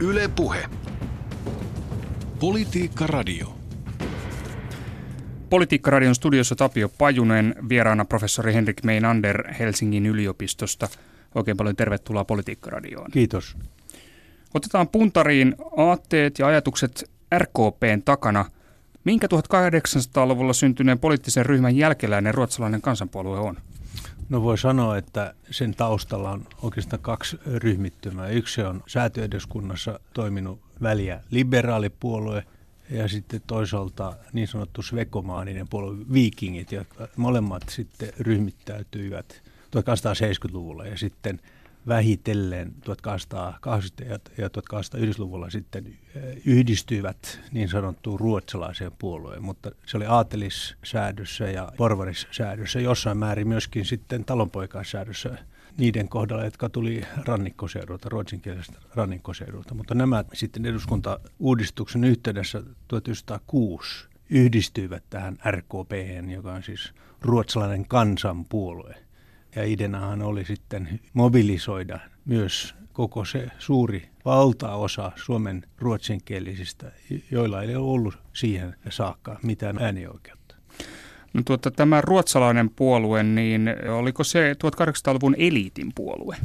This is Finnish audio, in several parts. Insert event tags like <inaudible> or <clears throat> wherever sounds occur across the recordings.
Yle Puhe. Politiikka Radio. Politiikkaradion studiossa Tapio Pajunen, vieraana professori Henrik Meinander Helsingin yliopistosta. Oikein paljon tervetuloa Politiikkaradioon. Kiitos. Otetaan puntariin aatteet ja ajatukset RKPn takana. Minkä 1800-luvulla syntyneen poliittisen ryhmän jälkeläinen ruotsalainen kansanpuolue on? No voi sanoa, että sen taustalla on oikeastaan kaksi ryhmittymää. Yksi on säätyeduskunnassa toiminut väliä liberaalipuolue ja sitten toisaalta niin sanottu svekomaaninen puolue viikingit, jotka molemmat sitten ryhmittäytyivät 1870-luvulla ja sitten – vähitellen 1880- ja 1890-luvulla sitten yhdistyivät niin sanottuun ruotsalaiseen puolueen, mutta se oli aatelissäädössä ja porvarissäädössä, jossain määrin myöskin sitten talonpoikaissäädössä niiden kohdalla, jotka tuli rannikkoseudulta, ruotsinkielisestä rannikkoseudulta. Mutta nämä sitten eduskuntauudistuksen yhteydessä 1906 yhdistyivät tähän RKP, joka on siis ruotsalainen kansanpuolue – ja idenahan oli sitten mobilisoida myös koko se suuri valtaosa Suomen ruotsinkielisistä, joilla ei ole ollut siihen saakka mitään äänioikeutta. No tuota, tämä ruotsalainen puolue, niin oliko se 1800-luvun eliitin puolue?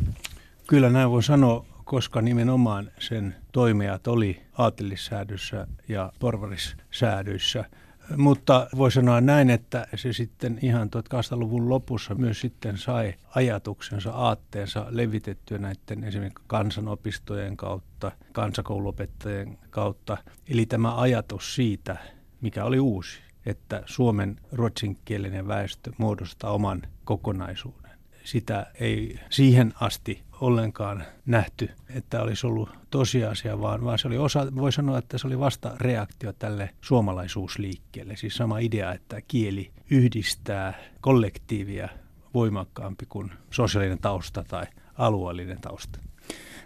Kyllä näin voi sanoa, koska nimenomaan sen toimijat oli aatelissäädössä ja porvarissäädöissä – mutta voi sanoa näin, että se sitten ihan 1800-luvun lopussa myös sitten sai ajatuksensa, aatteensa levitettyä näiden esimerkiksi kansanopistojen kautta, kansakouluopettajien kautta. Eli tämä ajatus siitä, mikä oli uusi, että Suomen ruotsinkielinen väestö muodostaa oman kokonaisuuden sitä ei siihen asti ollenkaan nähty, että olisi ollut tosiasia, vaan, vaan se oli osa, voi sanoa, että se oli vasta reaktio tälle suomalaisuusliikkeelle. Siis sama idea, että kieli yhdistää kollektiivia voimakkaampi kuin sosiaalinen tausta tai alueellinen tausta.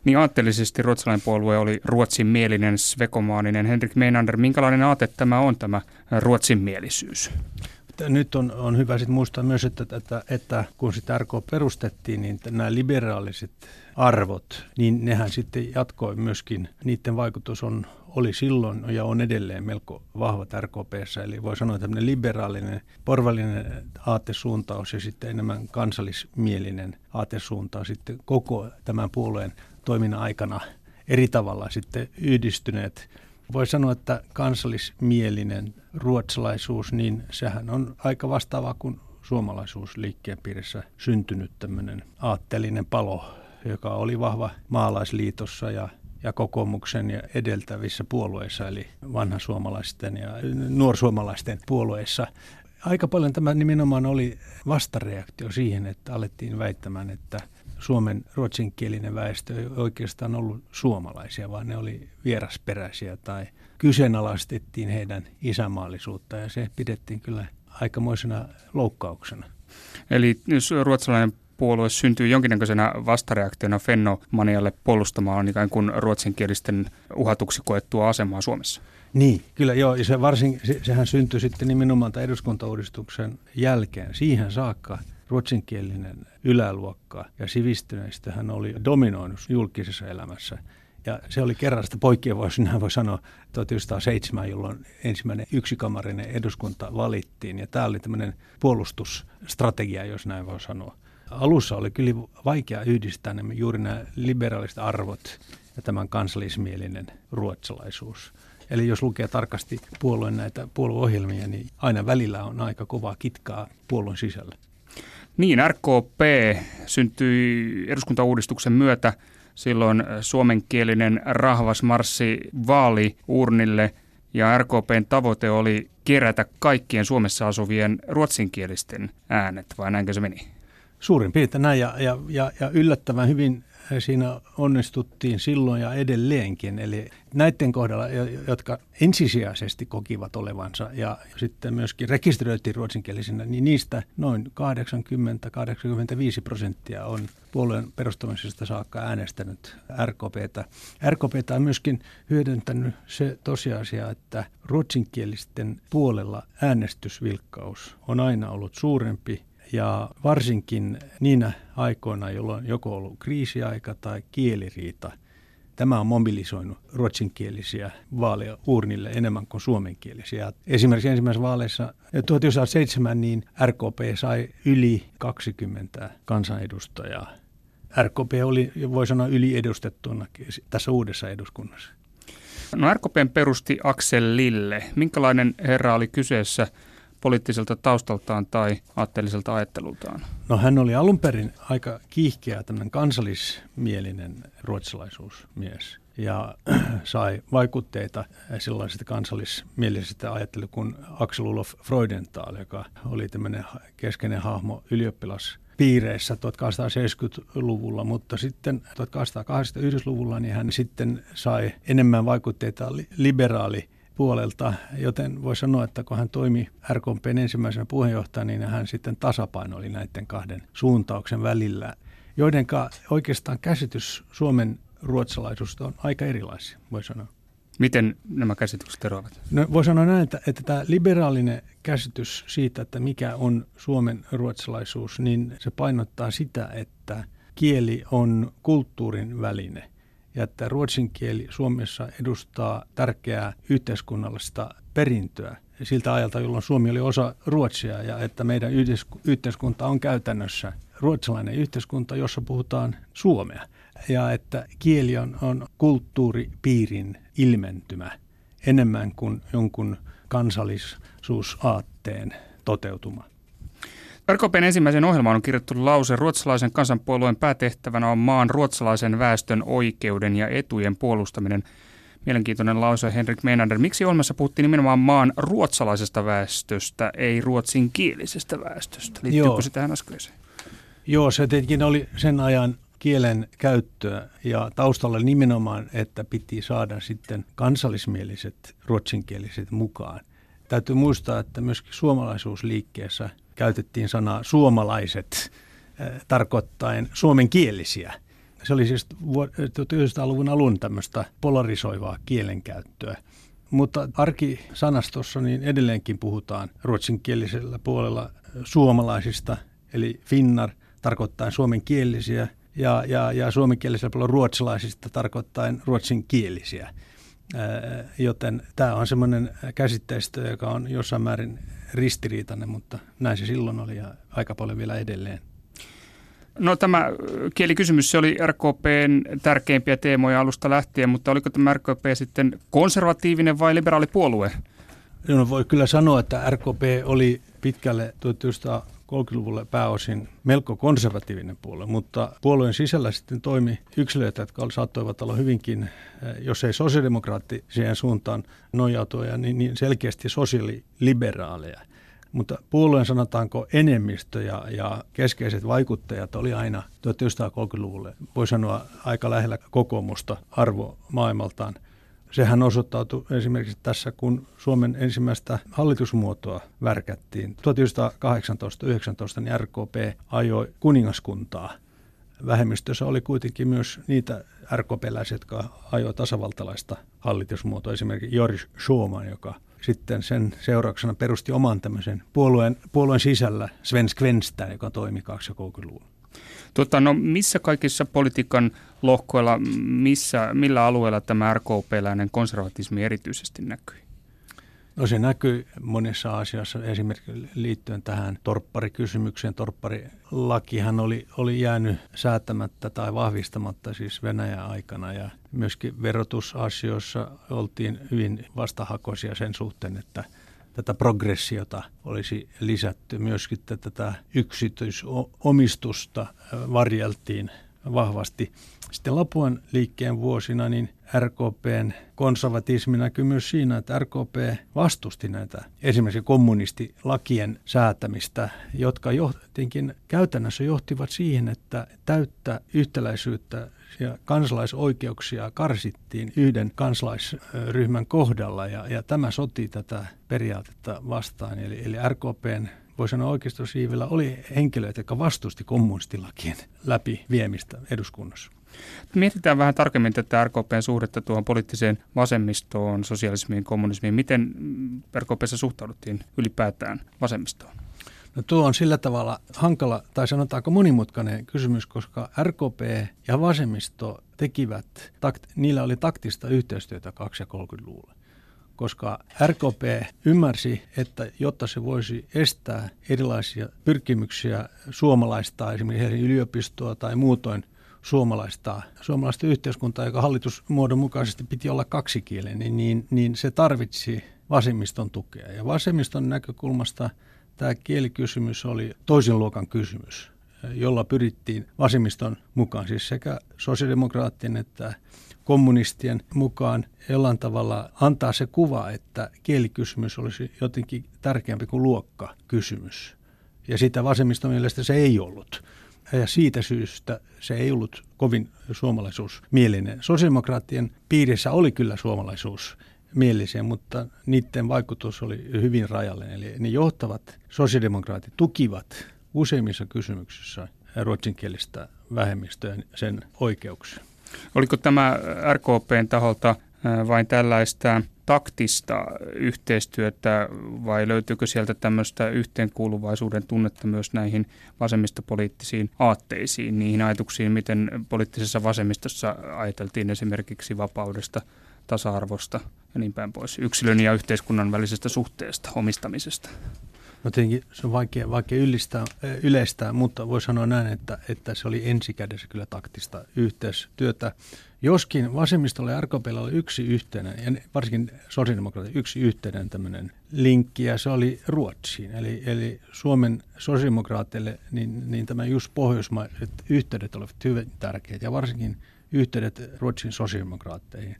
Niin aatteellisesti ruotsalainen puolue oli ruotsin mielinen, svekomaaninen. Henrik Meinander, minkälainen aate tämä on, tämä ruotsin mielisyys? Nyt on, on hyvä sit muistaa myös, että, että, että kun sitä RK perustettiin, niin nämä liberaaliset arvot, niin nehän sitten jatkoi myöskin, niiden vaikutus on, oli silloin ja on edelleen melko vahva RKPssä. Eli voi sanoa, että liberaalinen, porvallinen aatesuuntaus ja sitten enemmän kansallismielinen aatesuuntaus sitten koko tämän puolueen toiminnan aikana eri tavalla sitten yhdistyneet voi sanoa, että kansallismielinen ruotsalaisuus, niin sehän on aika vastaava kuin suomalaisuusliikkeen piirissä syntynyt tämmöinen aatteellinen palo, joka oli vahva maalaisliitossa ja ja kokoomuksen ja edeltävissä puolueissa, eli vanha suomalaisten ja nuorsuomalaisten puolueissa. Aika paljon tämä nimenomaan oli vastareaktio siihen, että alettiin väittämään, että Suomen ruotsinkielinen väestö ei oikeastaan ollut suomalaisia, vaan ne oli vierasperäisiä tai kyseenalaistettiin heidän isänmaallisuutta ja se pidettiin kyllä aikamoisena loukkauksena. Eli jos ruotsalainen puolue syntyy jonkinnäköisenä vastareaktiona Fennomanialle puolustamaan ikään kuin ruotsinkielisten uhatuksi koettua asemaa Suomessa. Niin, kyllä joo. Ja se varsin, se, sehän syntyi sitten nimenomaan tämän eduskuntauudistuksen jälkeen. Siihen saakka ruotsinkielinen yläluokka ja sivistyneistä hän oli dominoinut julkisessa elämässä. Ja se oli kerran sitä poikkeen, voisi näin voi sanoa, 1907, jolloin ensimmäinen yksikamarinen eduskunta valittiin. Ja tämä oli tämmöinen puolustusstrategia, jos näin voi sanoa. Alussa oli kyllä vaikea yhdistää nämä, juuri nämä liberaaliset arvot ja tämän kansallismielinen ruotsalaisuus. Eli jos lukee tarkasti puolueen näitä puolueohjelmia, niin aina välillä on aika kovaa kitkaa puolueen sisällä. Niin, RKP syntyi eduskuntauudistuksen myötä. Silloin suomenkielinen rahvas marssi vaaliurnille ja RKPn tavoite oli kerätä kaikkien Suomessa asuvien ruotsinkielisten äänet, vai näinkö se meni? Suurin piirtein näin ja, ja, ja, ja yllättävän hyvin siinä onnistuttiin silloin ja edelleenkin. Eli näiden kohdalla, jotka ensisijaisesti kokivat olevansa ja sitten myöskin rekisteröitiin ruotsinkielisinä, niin niistä noin 80-85 prosenttia on puolueen perustamisesta saakka äänestänyt RKPtä. RKPtä on myöskin hyödyntänyt se tosiasia, että ruotsinkielisten puolella äänestysvilkkaus on aina ollut suurempi ja varsinkin niinä aikoina, jolloin joko ollut kriisiaika tai kieliriita, tämä on mobilisoinut ruotsinkielisiä vaaleja urnille enemmän kuin suomenkielisiä. Esimerkiksi ensimmäisessä vaaleissa 1907 niin RKP sai yli 20 kansanedustajaa. RKP oli, voi sanoa, yliedustettuna tässä uudessa eduskunnassa. No RKPn perusti Axel Lille. Minkälainen herra oli kyseessä poliittiselta taustaltaan tai aatteelliselta ajattelultaan? No hän oli alun perin aika kiihkeä tämmöinen kansallismielinen ruotsalaisuusmies ja <clears throat> sai vaikutteita sellaisesta kansallismielisestä ajattelusta kuin Axel Olof Freudenthal, joka oli tämmöinen keskeinen hahmo ylioppilas piireissä 1870-luvulla, mutta sitten 1881-luvulla niin hän sitten sai enemmän vaikutteita liberaali puolelta, joten voi sanoa, että kun hän toimi RKPn ensimmäisenä puheenjohtajana, niin hän sitten tasapainoli näiden kahden suuntauksen välillä, joidenka oikeastaan käsitys Suomen ruotsalaisuudesta on aika erilaisia, voi sanoa. Miten nämä käsitykset eroavat? No, voi sanoa näin, että, että tämä liberaalinen käsitys siitä, että mikä on Suomen ruotsalaisuus, niin se painottaa sitä, että kieli on kulttuurin väline ja että ruotsin kieli Suomessa edustaa tärkeää yhteiskunnallista perintöä siltä ajalta, jolloin Suomi oli osa Ruotsia ja että meidän yhteiskunta on käytännössä ruotsalainen yhteiskunta, jossa puhutaan suomea ja että kieli on, on kulttuuripiirin ilmentymä enemmän kuin jonkun kansallisuusaatteen toteutuma. RKPn ensimmäisen ohjelmaan on kirjoittu lause, ruotsalaisen kansanpuolueen päätehtävänä on maan ruotsalaisen väestön oikeuden ja etujen puolustaminen. Mielenkiintoinen lause, Henrik Meinander. Miksi ohjelmassa puhuttiin nimenomaan maan ruotsalaisesta väestöstä, ei ruotsinkielisestä väestöstä? Liittyykö Joo. se tähän äskeiseen? Joo, se tietenkin oli sen ajan kielen käyttöä ja taustalla nimenomaan, että piti saada sitten kansallismieliset ruotsinkieliset mukaan. Täytyy muistaa, että myöskin suomalaisuusliikkeessä käytettiin sanaa suomalaiset äh, tarkoittaen suomenkielisiä. Se oli siis 1900-luvun alun tämmöistä polarisoivaa kielenkäyttöä. Mutta arkisanastossa niin edelleenkin puhutaan ruotsinkielisellä puolella suomalaisista, eli finnar tarkoittaa suomenkielisiä ja, ja, ja suomenkielisellä puolella ruotsalaisista tarkoittain ruotsinkielisiä. Joten tämä on semmoinen käsitteistö, joka on jossain määrin ristiriitainen, mutta näin se silloin oli ja aika paljon vielä edelleen. No tämä kielikysymys, se oli RKPn tärkeimpiä teemoja alusta lähtien, mutta oliko tämä RKP sitten konservatiivinen vai liberaali puolue? No voi kyllä sanoa, että RKP oli pitkälle 30-luvulle pääosin melko konservatiivinen puolue, mutta puolueen sisällä sitten toimi yksilöitä, jotka saattoivat olla hyvinkin, eh, jos ei sosiaalidemokraattiseen suuntaan nojautuja, niin, niin selkeästi sosiaaliliberaaleja. Mutta puolueen sanotaanko enemmistö ja, ja keskeiset vaikuttajat oli aina 1930-luvulle, voi sanoa aika lähellä kokoomusta arvo maailmaltaan – Sehän osoittautui esimerkiksi tässä, kun Suomen ensimmäistä hallitusmuotoa värkättiin. 1918-19 niin RKP ajoi kuningaskuntaa. Vähemmistössä oli kuitenkin myös niitä RKP-läisiä, jotka ajoi tasavaltalaista hallitusmuotoa. Esimerkiksi Joris Schumann, joka sitten sen seurauksena perusti oman tämmöisen puolueen, puolueen sisällä Svensk Venstään, joka toimi 20-luvulla. Tota, no, missä kaikissa politiikan lohkoilla, missä, millä alueella tämä RKP-läinen konservatismi erityisesti näkyy? No se näkyy monessa asiassa esimerkiksi liittyen tähän torpparikysymykseen. Torpparilakihan oli, oli jäänyt säätämättä tai vahvistamatta siis Venäjän aikana ja myöskin verotusasioissa oltiin hyvin vastahakoisia sen suhteen, että – tätä progressiota olisi lisätty. Myöskin tätä yksityisomistusta varjeltiin vahvasti. Sitten Lapuan liikkeen vuosina niin RKPn konservatismi näkyy myös siinä, että RKP vastusti näitä esimerkiksi kommunistilakien säätämistä, jotka johtinkin, käytännössä johtivat siihen, että täyttä yhtäläisyyttä ja kansalaisoikeuksia karsittiin yhden kansalaisryhmän kohdalla ja, ja tämä soti tätä periaatetta vastaan. Eli, eli RKPn voi sanoa oikeistosiivillä oli henkilöitä, jotka vastusti kommunistilakien läpi viemistä eduskunnassa. Mietitään vähän tarkemmin tätä RKPn suhdetta tuohon poliittiseen vasemmistoon, sosialismiin, kommunismiin. Miten RKPssä suhtauduttiin ylipäätään vasemmistoon? No tuo on sillä tavalla hankala tai sanotaanko monimutkainen kysymys, koska RKP ja vasemmisto tekivät, takt, niillä oli taktista yhteistyötä 230-luvulla koska RKP ymmärsi, että jotta se voisi estää erilaisia pyrkimyksiä suomalaista, esimerkiksi yliopistoa tai muutoin suomalaista, suomalaista yhteiskuntaa, joka hallitusmuodon mukaisesti piti olla kaksikielinen, niin, niin se tarvitsi vasemmiston tukea. Ja vasemmiston näkökulmasta tämä kielikysymys oli toisen luokan kysymys, jolla pyrittiin vasemmiston mukaan, siis sekä sosiaalidemokraattien että kommunistien mukaan jollain tavalla antaa se kuva, että kielikysymys olisi jotenkin tärkeämpi kuin luokkakysymys. Ja sitä vasemmiston mielestä se ei ollut. Ja siitä syystä se ei ollut kovin suomalaisuusmielinen. Sosiaalidemokraattien piirissä oli kyllä suomalaisuus mielisiä, mutta niiden vaikutus oli hyvin rajallinen. Eli ne johtavat sosiaalidemokraatit tukivat useimmissa kysymyksissä ruotsinkielistä vähemmistöä sen oikeuksia. Oliko tämä RKPn taholta vain tällaista taktista yhteistyötä vai löytyykö sieltä tämmöistä yhteenkuuluvaisuuden tunnetta myös näihin vasemmistopoliittisiin aatteisiin, niihin ajatuksiin, miten poliittisessa vasemmistossa ajateltiin esimerkiksi vapaudesta, tasa-arvosta ja niin päin pois, yksilön ja yhteiskunnan välisestä suhteesta, omistamisesta? No tietenkin se on vaikea, vaikea yllistää, yleistää, mutta voi sanoa näin, että, että se oli ensikädessä kyllä taktista yhteistyötä. Joskin vasemmistolla ja RKPllä oli yksi yhteinen, ja varsinkin sosiaalidemokraatit yksi yhteinen tämmöinen linkki, ja se oli Ruotsiin. Eli, eli Suomen sosiaalidemokraateille niin, niin tämä just pohjoismaiset yhteydet olivat hyvin tärkeitä, ja varsinkin yhteydet Ruotsin sosiaalidemokraatteihin.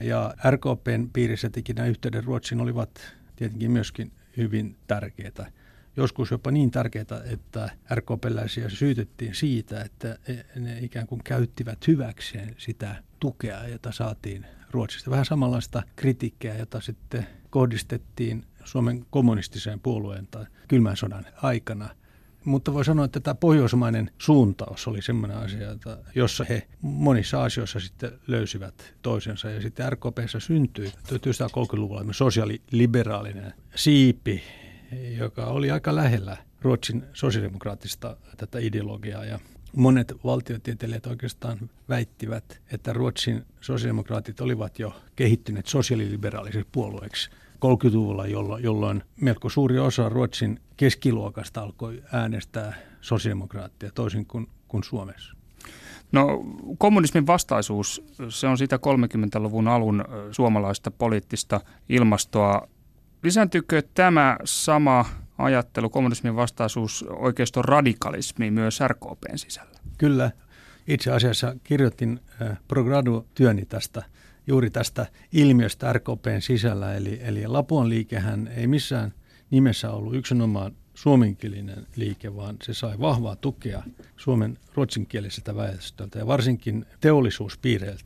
Ja RKPn piirissä teki nämä yhteydet Ruotsiin olivat tietenkin myöskin hyvin tärkeitä. Joskus jopa niin tärkeitä, että RKPläisiä syytettiin siitä, että ne ikään kuin käyttivät hyväkseen sitä tukea, jota saatiin Ruotsista. Vähän samanlaista kritiikkiä, jota sitten kohdistettiin Suomen kommunistiseen puolueen tai kylmän sodan aikana – mutta voi sanoa, että tämä pohjoismainen suuntaus oli sellainen asia, että jossa he monissa asioissa sitten löysivät toisensa. Ja sitten RKPssä syntyi 1930-luvulla sosiaaliliberaalinen siipi, joka oli aika lähellä Ruotsin sosiaalidemokraattista tätä ideologiaa. Ja monet valtiotieteilijät oikeastaan väittivät, että Ruotsin sosiaalidemokraatit olivat jo kehittyneet sosiaaliliberaalisiksi puolueeksi – 30-luvulla, jolloin, jolloin melko suuri osa Ruotsin keskiluokasta alkoi äänestää sosiaalidemokraattia toisin kuin, kuin Suomessa. No kommunismin vastaisuus, se on sitä 30-luvun alun suomalaista poliittista ilmastoa. Lisääntyykö tämä sama ajattelu, kommunismin vastaisuus oikeiston radikalismi myös RKPn sisällä? Kyllä. Itse asiassa kirjoitin progradu-työni tästä juuri tästä ilmiöstä RKPn sisällä. Eli, eli Lapuan liikehän ei missään nimessä ollut yksinomaan suomenkielinen liike, vaan se sai vahvaa tukea Suomen ruotsinkieliseltä väestöltä ja varsinkin teollisuuspiireiltä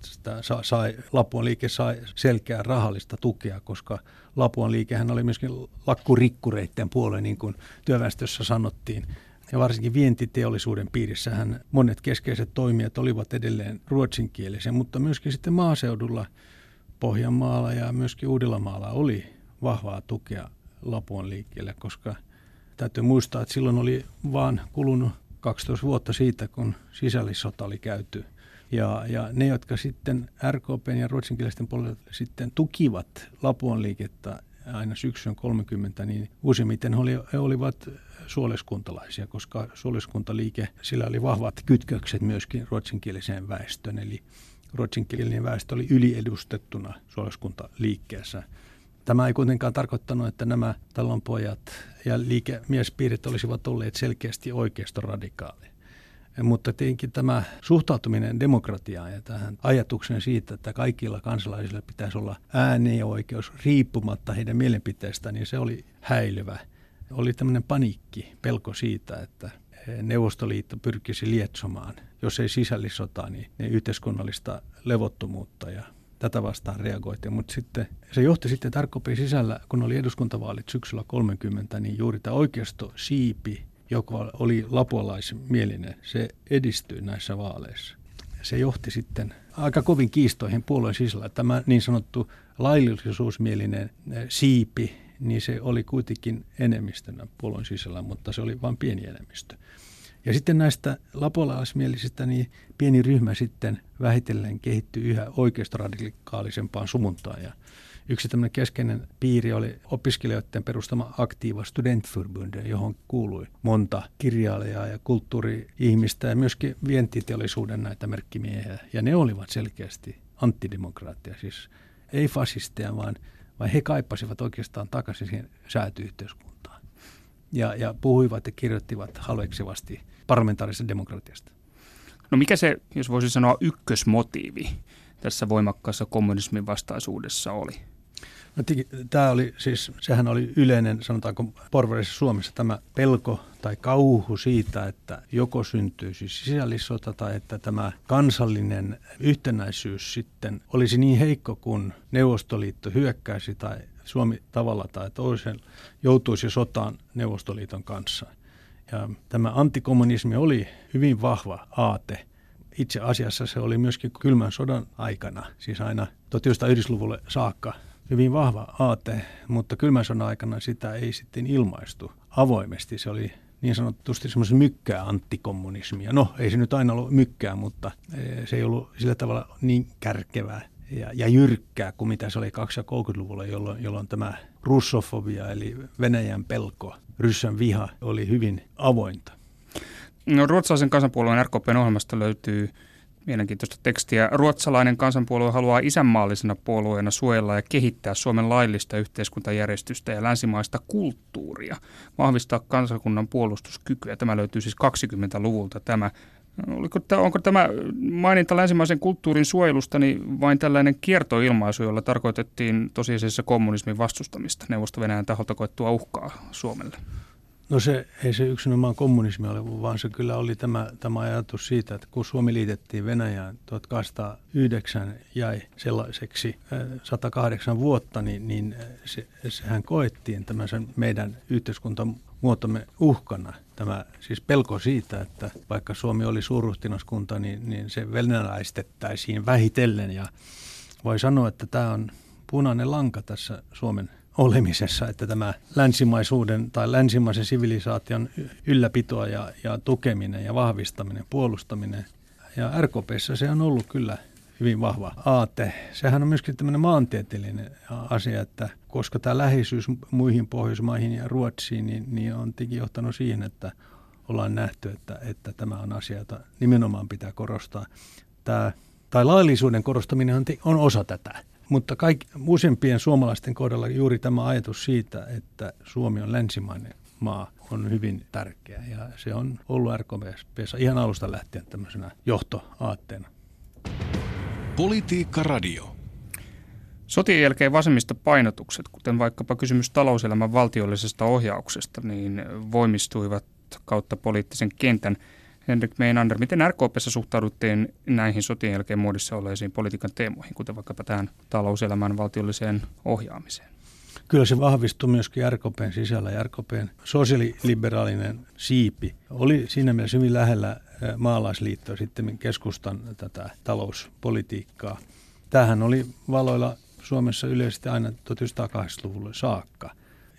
sai, Lapuan liike sai selkeää rahallista tukea, koska Lapuan liikehän oli myöskin lakkurikkureiden puolue, niin kuin työväestössä sanottiin. Ja varsinkin vientiteollisuuden piirissähän monet keskeiset toimijat olivat edelleen ruotsinkielisiä, mutta myöskin sitten maaseudulla Pohjanmaalla ja myöskin Uudellamaalla oli vahvaa tukea Lapuan liikkeelle, koska täytyy muistaa, että silloin oli vaan kulunut 12 vuotta siitä, kun sisällissota oli käyty. Ja, ja ne, jotka sitten RKPn ja ruotsinkielisten puolella sitten tukivat Lapuan liikettä aina syksyn 30, niin useimmiten oli, he olivat suoleskuntalaisia, koska suoleskuntaliike, sillä oli vahvat kytkökset myöskin ruotsinkieliseen väestöön, eli ruotsinkielinen väestö oli yliedustettuna suoleskuntaliikkeessä. Tämä ei kuitenkaan tarkoittanut, että nämä talonpojat ja liikemiespiirit olisivat olleet selkeästi oikeistoradikaaleja. Mutta tietenkin tämä suhtautuminen demokratiaan ja tähän ajatukseen siitä, että kaikilla kansalaisilla pitäisi olla oikeus riippumatta heidän mielipiteestään, niin se oli häilyvä oli tämmöinen paniikki, pelko siitä, että Neuvostoliitto pyrkisi lietsomaan, jos ei sisällissota, niin yhteiskunnallista levottomuutta ja tätä vastaan reagoitiin. Mutta sitten se johti sitten tarkkopiin sisällä, kun oli eduskuntavaalit syksyllä 30, niin juuri tämä oikeisto siipi, joka oli lapualaismielinen, se edistyi näissä vaaleissa. Se johti sitten aika kovin kiistoihin puolueen sisällä. Tämä niin sanottu laillisuusmielinen siipi niin se oli kuitenkin enemmistönä puolueen sisällä, mutta se oli vain pieni enemmistö. Ja sitten näistä lapolaismielisistä niin pieni ryhmä sitten vähitellen kehittyi yhä oikeistoradikaalisempaan suuntaan. Ja yksi tämmöinen keskeinen piiri oli opiskelijoiden perustama Aktiiva Studentförbund, johon kuului monta kirjailijaa ja kulttuuri-ihmistä ja myöskin vientiteollisuuden näitä merkkimiehiä. Ja ne olivat selkeästi antidemokraatteja, siis ei fasisteja, vaan, vaan he kaipasivat oikeastaan takaisin siihen säätyyhteiskuntaan. Ja, ja puhuivat ja kirjoittivat halveksivasti parlamentaarisesta demokratiasta. No mikä se, jos voisi sanoa, ykkösmotiivi tässä voimakkaassa kommunismin vastaisuudessa oli? No, tämä oli siis, sehän oli yleinen, sanotaanko porvarisessa Suomessa tämä pelko tai kauhu siitä, että joko syntyisi sisällissota tai että tämä kansallinen yhtenäisyys sitten olisi niin heikko, kun Neuvostoliitto hyökkäisi tai Suomi tavalla tai toisen joutuisi sotaan Neuvostoliiton kanssa. Ja tämä antikommunismi oli hyvin vahva aate. Itse asiassa se oli myöskin kylmän sodan aikana, siis aina 1990-luvulle saakka hyvin vahva aate, mutta kylmän sodan aikana sitä ei sitten ilmaistu avoimesti. Se oli niin sanotusti semmoisen mykkää antikommunismia. No, ei se nyt aina ollut mykkää, mutta eh, se ei ollut sillä tavalla niin kärkevää ja, ja jyrkkää kuin mitä se oli 2030-luvulla, jolloin, jolloin tämä russofobia eli Venäjän pelko, ryssän viha oli hyvin avointa. No, ruotsalaisen kansanpuolueen RKPn ohjelmasta löytyy mielenkiintoista tekstiä. Ruotsalainen kansanpuolue haluaa isänmaallisena puolueena suojella ja kehittää Suomen laillista yhteiskuntajärjestystä ja länsimaista kulttuuria, vahvistaa kansakunnan puolustuskykyä. Tämä löytyy siis 20-luvulta tämä. Oliko, onko tämä maininta länsimaisen kulttuurin suojelusta niin vain tällainen kiertoilmaisu, jolla tarkoitettiin tosiasiassa kommunismin vastustamista Neuvosto-Venäjän taholta koettua uhkaa Suomelle? No se ei se yksinomaan kommunismi ole, vaan se kyllä oli tämä, tämä ajatus siitä, että kun Suomi liitettiin Venäjään 1809 jäi sellaiseksi 108 vuotta, niin, niin se, sehän koettiin tämmöisen meidän yhteiskuntamuotomme uhkana. Tämä siis pelko siitä, että vaikka Suomi oli suurruhtinaskunta, niin, niin se venäläistettäisiin vähitellen ja voi sanoa, että tämä on punainen lanka tässä Suomen olemisessa, että tämä länsimaisuuden tai länsimaisen sivilisaation ylläpitoa ja, ja tukeminen ja vahvistaminen, puolustaminen. Ja RKPssä se on ollut kyllä hyvin vahva aate. Sehän on myöskin tämmöinen maantieteellinen asia, että koska tämä läheisyys muihin Pohjoismaihin ja Ruotsiin, niin, niin on tietenkin johtanut siihen, että ollaan nähty, että, että tämä on asia, jota nimenomaan pitää korostaa. Tämä, tai laillisuuden korostaminen on, on osa tätä. Mutta kaikki, useampien suomalaisten kohdalla juuri tämä ajatus siitä, että Suomi on länsimainen maa, on hyvin tärkeä. Ja se on ollut RKPssä ihan alusta lähtien tämmöisenä johtoaatteena. Politiikka Radio. Sotien jälkeen painotukset, kuten vaikkapa kysymys talouselämän valtiollisesta ohjauksesta, niin voimistuivat kautta poliittisen kentän – Henrik Meinander, miten RKPssä suhtauduttiin näihin sotien jälkeen muodissa olleisiin politiikan teemoihin, kuten vaikkapa tähän talouselämän valtiolliseen ohjaamiseen? Kyllä se vahvistui myöskin RKPn sisällä. RKPn sosiaaliliberaalinen siipi oli siinä mielessä hyvin lähellä maalaisliittoa sitten keskustan tätä talouspolitiikkaa. Tämähän oli valoilla Suomessa yleisesti aina 1980-luvulle saakka.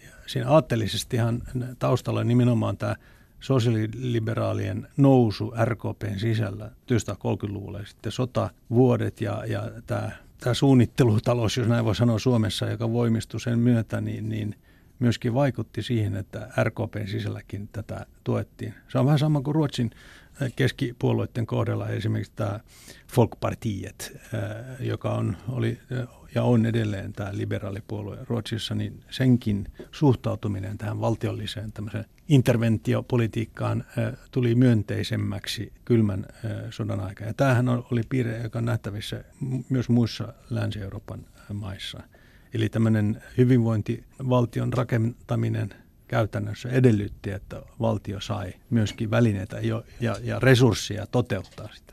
Ja siinä aatteellisestihan taustalla nimenomaan tämä sosiaaliliberaalien nousu RKPn sisällä 1930-luvulla ja sitten sotavuodet ja, ja tämä, tämä suunnittelutalous, jos näin voi sanoa Suomessa, joka voimistui sen myötä, niin, niin myöskin vaikutti siihen, että RKPn sisälläkin tätä tuettiin. Se on vähän sama kuin Ruotsin keskipuolueiden kohdalla esimerkiksi tämä Folkpartiet, joka on, oli ja on edelleen tämä liberaalipuolue Ruotsissa, niin senkin suhtautuminen tähän valtiolliseen tämmöiseen interventiopolitiikkaan tuli myönteisemmäksi kylmän sodan aikana. Ja tämähän oli piirre, joka on nähtävissä myös muissa Länsi-Euroopan maissa. Eli tämmöinen hyvinvointivaltion rakentaminen käytännössä edellytti, että valtio sai myöskin välineitä ja, ja resursseja toteuttaa sitä.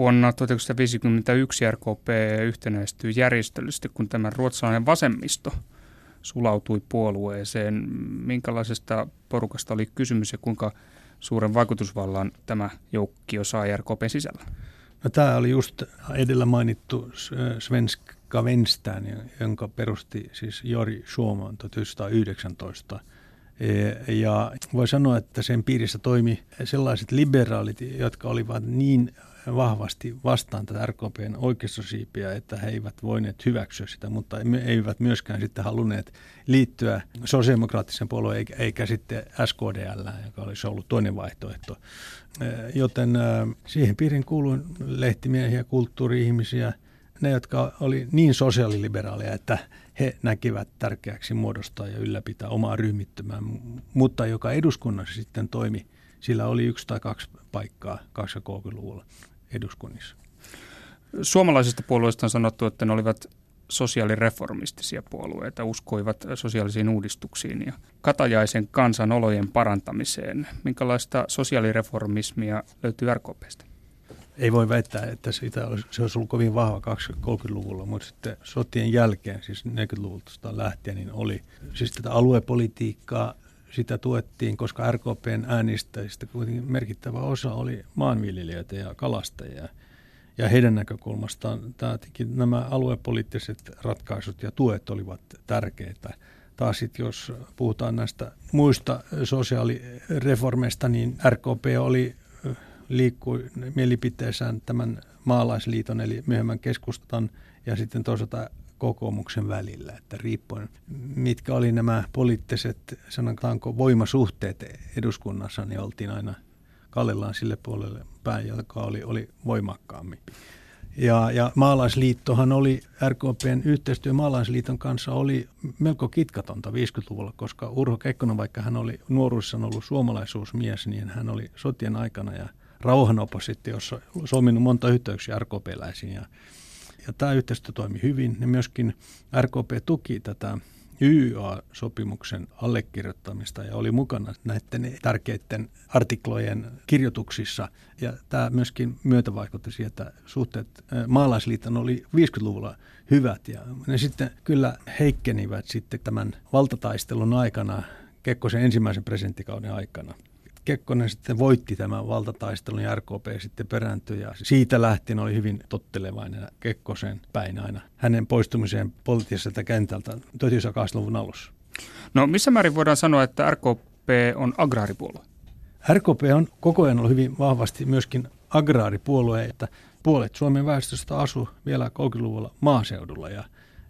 Vuonna 1951 RKP yhtenäistyi järjestöllisesti, kun tämä ruotsalainen vasemmisto sulautui puolueeseen. Minkälaisesta porukasta oli kysymys ja kuinka suuren vaikutusvallan tämä joukkio sai RKP sisällä? No, tämä oli just edellä mainittu Svenska Vänstään, jonka perusti siis Jori Suoman 1919. E, ja voi sanoa, että sen piirissä toimi sellaiset liberaalit, jotka olivat niin vahvasti vastaan tätä RKPn oikeistosiipiä, että he eivät voineet hyväksyä sitä, mutta eivät myöskään sitten halunneet liittyä sosiaalidemokraattisen puolueen eikä, sitten SKDL, joka olisi ollut toinen vaihtoehto. E, joten siihen piirin kuului lehtimiehiä, kulttuuri-ihmisiä, ne, jotka oli niin sosiaaliliberaaleja, että he näkivät tärkeäksi muodostaa ja ylläpitää omaa ryhmittymää, mutta joka eduskunnassa sitten toimi. Sillä oli yksi tai kaksi paikkaa 20-luvulla eduskunnissa. Suomalaisista puolueista on sanottu, että ne olivat sosiaalireformistisia puolueita, uskoivat sosiaalisiin uudistuksiin ja katajaisen kansanolojen parantamiseen. Minkälaista sosiaalireformismia löytyy RKPstä? ei voi väittää, että siitä olisi, se olisi ollut kovin vahva 20-30-luvulla, mutta sitten sotien jälkeen, siis 40-luvulta lähtien, niin oli siis tätä aluepolitiikkaa, sitä tuettiin, koska RKPn äänestäjistä kuitenkin merkittävä osa oli maanviljelijöitä ja kalastajia. Ja heidän näkökulmastaan tämä, nämä aluepoliittiset ratkaisut ja tuet olivat tärkeitä. Taas sitten jos puhutaan näistä muista sosiaalireformeista, niin RKP oli liikkui mielipiteessään tämän maalaisliiton eli myöhemmän keskustan ja sitten toisaalta kokoomuksen välillä, että riippuen mitkä oli nämä poliittiset, sanotaanko voimasuhteet eduskunnassa, niin oltiin aina kallellaan sille puolelle päin, joka oli, oli voimakkaammin. Ja, ja maalaisliittohan oli, RKPn yhteistyö maalaisliiton kanssa oli melko kitkatonta 50-luvulla, koska Urho Kekkonen, vaikka hän oli nuoruudessaan ollut suomalaisuusmies, niin hän oli sotien aikana ja rauhanoppositiossa solminut monta yhteyksiä RKP-läisiin ja, ja tämä yhteistyö toimi hyvin ja myöskin RKP tuki tätä YYA-sopimuksen allekirjoittamista ja oli mukana näiden tärkeiden artiklojen kirjoituksissa. Ja tämä myöskin myötävaikutti siihen, että suhteet maalaisliiton oli 50-luvulla hyvät ja ne sitten kyllä heikkenivät sitten tämän valtataistelun aikana, Kekkosen ensimmäisen presidenttikauden aikana. Kekkonen sitten voitti tämän valtataistelun ja RKP sitten perääntyi ja siitä lähtien oli hyvin tottelevainen Kekkosen päin aina hänen poistumiseen poliittiselta kentältä 1980-luvun alussa. No missä määrin voidaan sanoa, että RKP on agraaripuolue? RKP on koko ajan ollut hyvin vahvasti myöskin agraaripuolue, että puolet Suomen väestöstä asui vielä 30-luvulla maaseudulla ja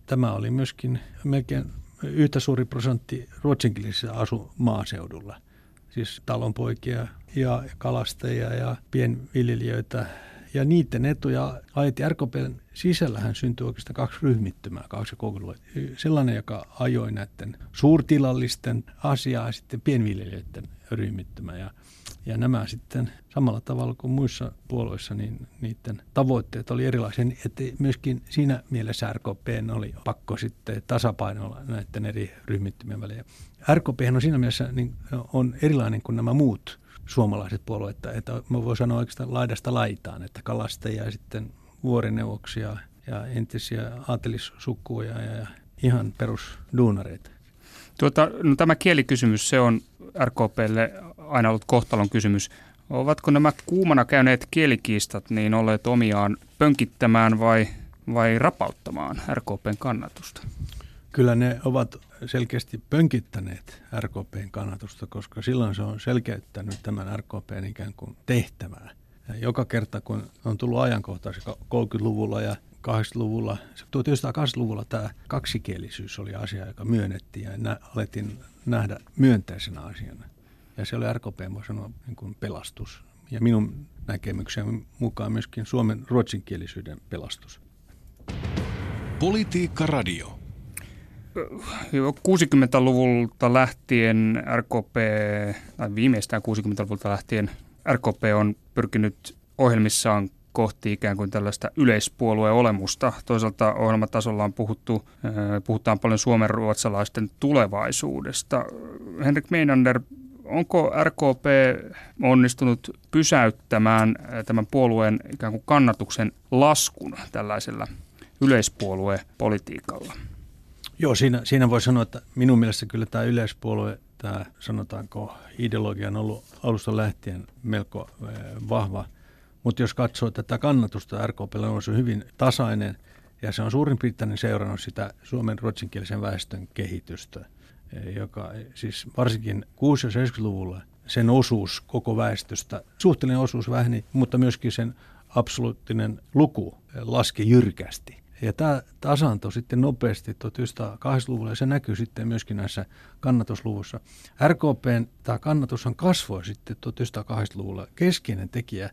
tämä oli myöskin melkein yhtä suuri prosentti ruotsinkielisiä asu maaseudulla – siis talonpoikia ja kalastajia ja pienviljelijöitä. Ja niiden etuja ajettiin RKPn sisällähän syntyi oikeastaan kaksi ryhmittymää, kaksi koulua. Sellainen, joka ajoi näiden suurtilallisten asiaa sitten pienviljelijöiden ryhmittymä. Ja, ja nämä sitten samalla tavalla kuin muissa puolueissa, niin niiden tavoitteet oli erilaisia. Että myöskin siinä mielessä RKP oli pakko sitten tasapainoilla näiden eri ryhmittymien välillä. RKP on siinä mielessä niin on erilainen kuin nämä muut suomalaiset puolueet, että, mä voin sanoa oikeastaan laidasta laitaan, että kalastajia ja sitten vuorineuvoksia ja entisiä aatelissukkuja ja ihan perusduunareita. Tuota, no tämä kielikysymys, se on RKPlle aina ollut kohtalon kysymys. Ovatko nämä kuumana käyneet kielikiistat niin olleet omiaan pönkittämään vai, vai rapauttamaan RKPn kannatusta? Kyllä ne ovat selkeästi pönkittäneet RKPn kannatusta, koska silloin se on selkeyttänyt tämän RKPn ikään kuin tehtävää. Ja joka kerta, kun on tullut ajankohtaisesti 30-luvulla ja 80-luvulla, 1980-luvulla tämä kaksikielisyys oli asia, joka myönnettiin ja nä- alettiin nähdä myönteisenä asiana. Ja se oli RKP, voi sanoa, niin kuin pelastus. Ja minun näkemyksen mukaan myöskin Suomen ruotsinkielisyyden pelastus. Politiikka Radio. 60-luvulta lähtien RKP, tai viimeistään 60-luvulta lähtien RKP on pyrkinyt ohjelmissaan kohti ikään kuin tällaista yleispuolueen olemusta. Toisaalta ohjelmatasolla on puhuttu, puhutaan paljon suomen ruotsalaisten tulevaisuudesta. Henrik Meinander, onko RKP onnistunut pysäyttämään äh, tämän puolueen ikään kuin kannatuksen laskun tällaisella yleispuoluepolitiikalla? Joo, siinä, siinä voi sanoa, että minun mielestä kyllä tämä yleispuolue, tämä sanotaanko ideologia on ollut alusta lähtien melko eh, vahva. Mutta jos katsoo tätä kannatusta, RKP on se hyvin tasainen ja se on suurin piirtein seurannut sitä Suomen ruotsinkielisen väestön kehitystä. Joka siis varsinkin 6- ja 70-luvulla sen osuus koko väestöstä, suhteellinen osuus väheni, mutta myöskin sen absoluuttinen luku laski jyrkästi. Ja tämä tasaantui sitten nopeasti 1980-luvulla ja se näkyy sitten myöskin näissä kannatusluvussa. RKPn tämä kannatushan kasvoi sitten 1980-luvulla. Keskeinen tekijä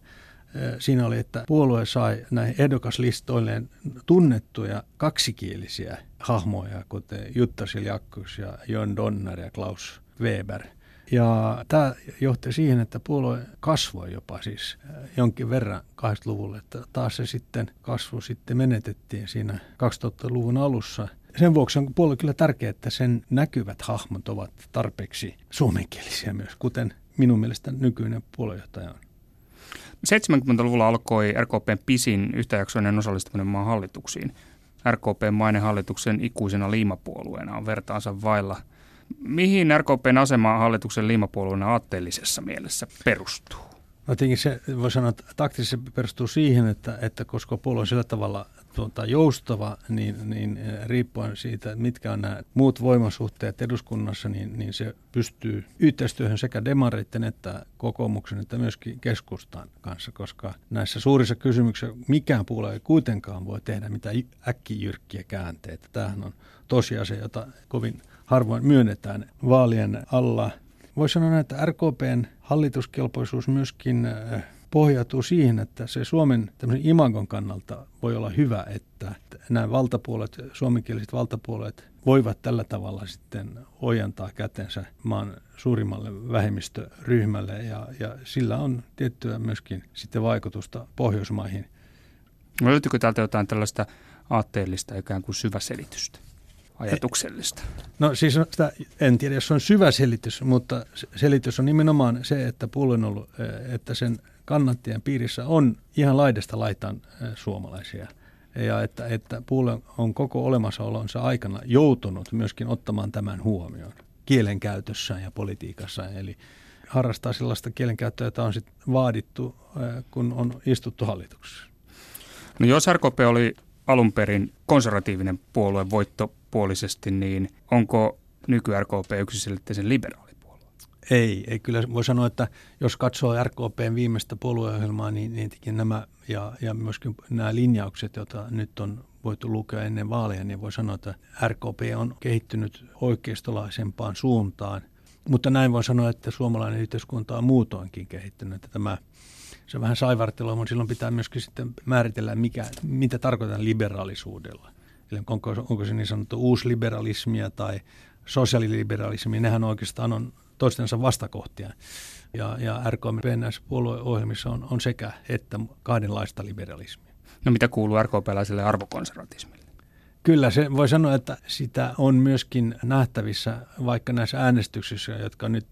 siinä oli, että puolue sai näihin ehdokaslistoilleen tunnettuja kaksikielisiä hahmoja, kuten Jutta Siljakkus ja Jon Donner ja Klaus Weber – ja tämä johti siihen, että puolue kasvoi jopa siis jonkin verran 80-luvulle, että taas se sitten kasvu sitten menetettiin siinä 2000-luvun alussa. Sen vuoksi on puolue kyllä tärkeää, että sen näkyvät hahmot ovat tarpeeksi suomenkielisiä myös, kuten minun mielestä nykyinen puoluejohtaja on. 70-luvulla alkoi RKPn pisin yhtäjaksoinen osallistuminen maan hallituksiin. RKPn maine hallituksen ikuisena liimapuolueena on vertaansa vailla – Mihin RKPn asema hallituksen liimapuolueena aatteellisessa mielessä perustuu? No tietenkin se voi sanoa, että taktisesti perustuu siihen, että, että koska puolue on sillä tavalla tuota, joustava, niin, niin eh, riippuen siitä, mitkä on nämä muut voimasuhteet eduskunnassa, niin, niin se pystyy yhteistyöhön sekä demareiden että kokoomuksen että myöskin keskustan kanssa, koska näissä suurissa kysymyksissä mikään puolue ei kuitenkaan voi tehdä mitään äkkijyrkkiä käänteitä. Tämähän on tosiasia, jota kovin harvoin myönnetään vaalien alla. Voisi sanoa että RKPn hallituskelpoisuus myöskin äh, pohjautuu siihen, että se Suomen imagon kannalta voi olla hyvä, että nämä valtapuolet, suomenkieliset valtapuolet voivat tällä tavalla sitten ojentaa kätensä maan suurimmalle vähemmistöryhmälle ja, ja sillä on tiettyä myöskin sitten vaikutusta Pohjoismaihin. Löytyykö täältä jotain tällaista aatteellista ikään kuin syväselitystä? ajatuksellista? No siis sitä, en tiedä, jos on syvä selitys, mutta selitys on nimenomaan se, että puolueen ollut, eh, että sen kannattajien piirissä on ihan laidasta laitaan suomalaisia. Ja että, että puolue on koko olemassaolonsa aikana joutunut myöskin ottamaan tämän huomioon kielenkäytössään ja politiikassa. Eli harrastaa sellaista kielenkäyttöä, jota on sitten vaadittu, kun on istuttu hallituksessa. No jos RKP oli alun perin konservatiivinen puolue voittopuolisesti, niin onko nyky-RKP yksiselitteisen liberaalipuolue? Ei, ei kyllä voi sanoa, että jos katsoo RKPn viimeistä puolueohjelmaa, niin, niin nämä ja, ja myöskin nämä linjaukset, joita nyt on voitu lukea ennen vaaleja, niin voi sanoa, että RKP on kehittynyt oikeistolaisempaan suuntaan. Mutta näin voi sanoa, että suomalainen yhteiskunta on muutoinkin kehittynyt. Että tämä se on vähän saivartelua, mutta silloin pitää myöskin sitten määritellä, mikä, mitä tarkoitetaan liberaalisuudella. Eli onko, onko se niin sanottu uusliberalismia tai sosiaaliliberalismia, nehän oikeastaan on toistensa vastakohtia. Ja, ja RKP näissä puolueohjelmissa on, on sekä että kahdenlaista liberalismia. No mitä kuuluu RKP-läiselle arvokonservatismille? Kyllä se voi sanoa, että sitä on myöskin nähtävissä vaikka näissä äänestyksissä, jotka nyt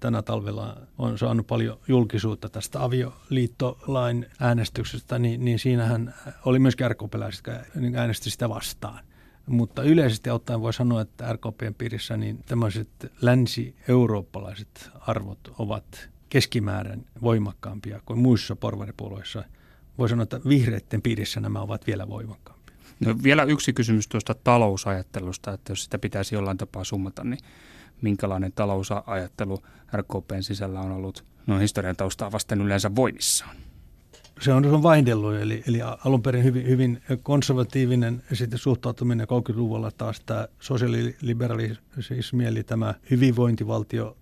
tänä talvella on saanut paljon julkisuutta tästä avioliittolain äänestyksestä, niin, niin siinähän oli myös RKP-läiset, jotka äänesti sitä vastaan. Mutta yleisesti ottaen voi sanoa, että RKPn piirissä niin tämmöiset länsi-eurooppalaiset arvot ovat keskimäärin voimakkaampia kuin muissa porvaripuolueissa. Voi sanoa, että vihreiden piirissä nämä ovat vielä voimakkaampia. No, vielä yksi kysymys tuosta talousajattelusta, että jos sitä pitäisi jollain tapaa summata, niin minkälainen talousajattelu RKPn sisällä on ollut no, historian taustaa vasten yleensä voimissaan? Se on, se on vaihdellut, eli, eli alun perin hyvin, hyvin konservatiivinen sitten suhtautuminen 30-luvulla taas tämä sosiaaliliberalismi, eli tämä hyvinvointivaltio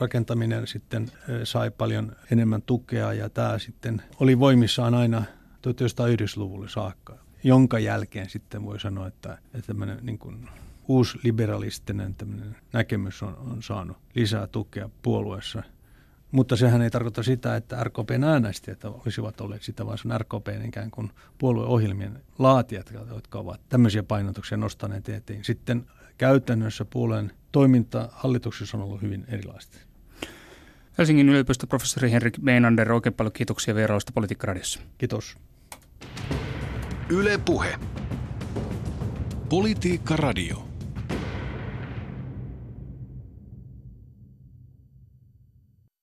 rakentaminen sitten sai paljon enemmän tukea ja tämä sitten oli voimissaan aina 1990-luvulle saakka jonka jälkeen sitten voi sanoa, että, että tämmöinen niin kuin uusliberalistinen näkemys on, on saanut lisää tukea puolueessa. Mutta sehän ei tarkoita sitä, että RKPn äänestäjät olisivat olleet sitä, vaan se on RKPn ikään kuin puolueohjelmien laatijat, jotka ovat tämmöisiä painotuksia nostaneet eteen. Sitten käytännössä puolueen toiminta hallituksessa on ollut hyvin erilaista. Helsingin yliopiston professori Henrik Meinander, oikein paljon kiitoksia vierailusta Politiikka-radiossa. Kiitos. Yle Puhe. Politiikka Radio.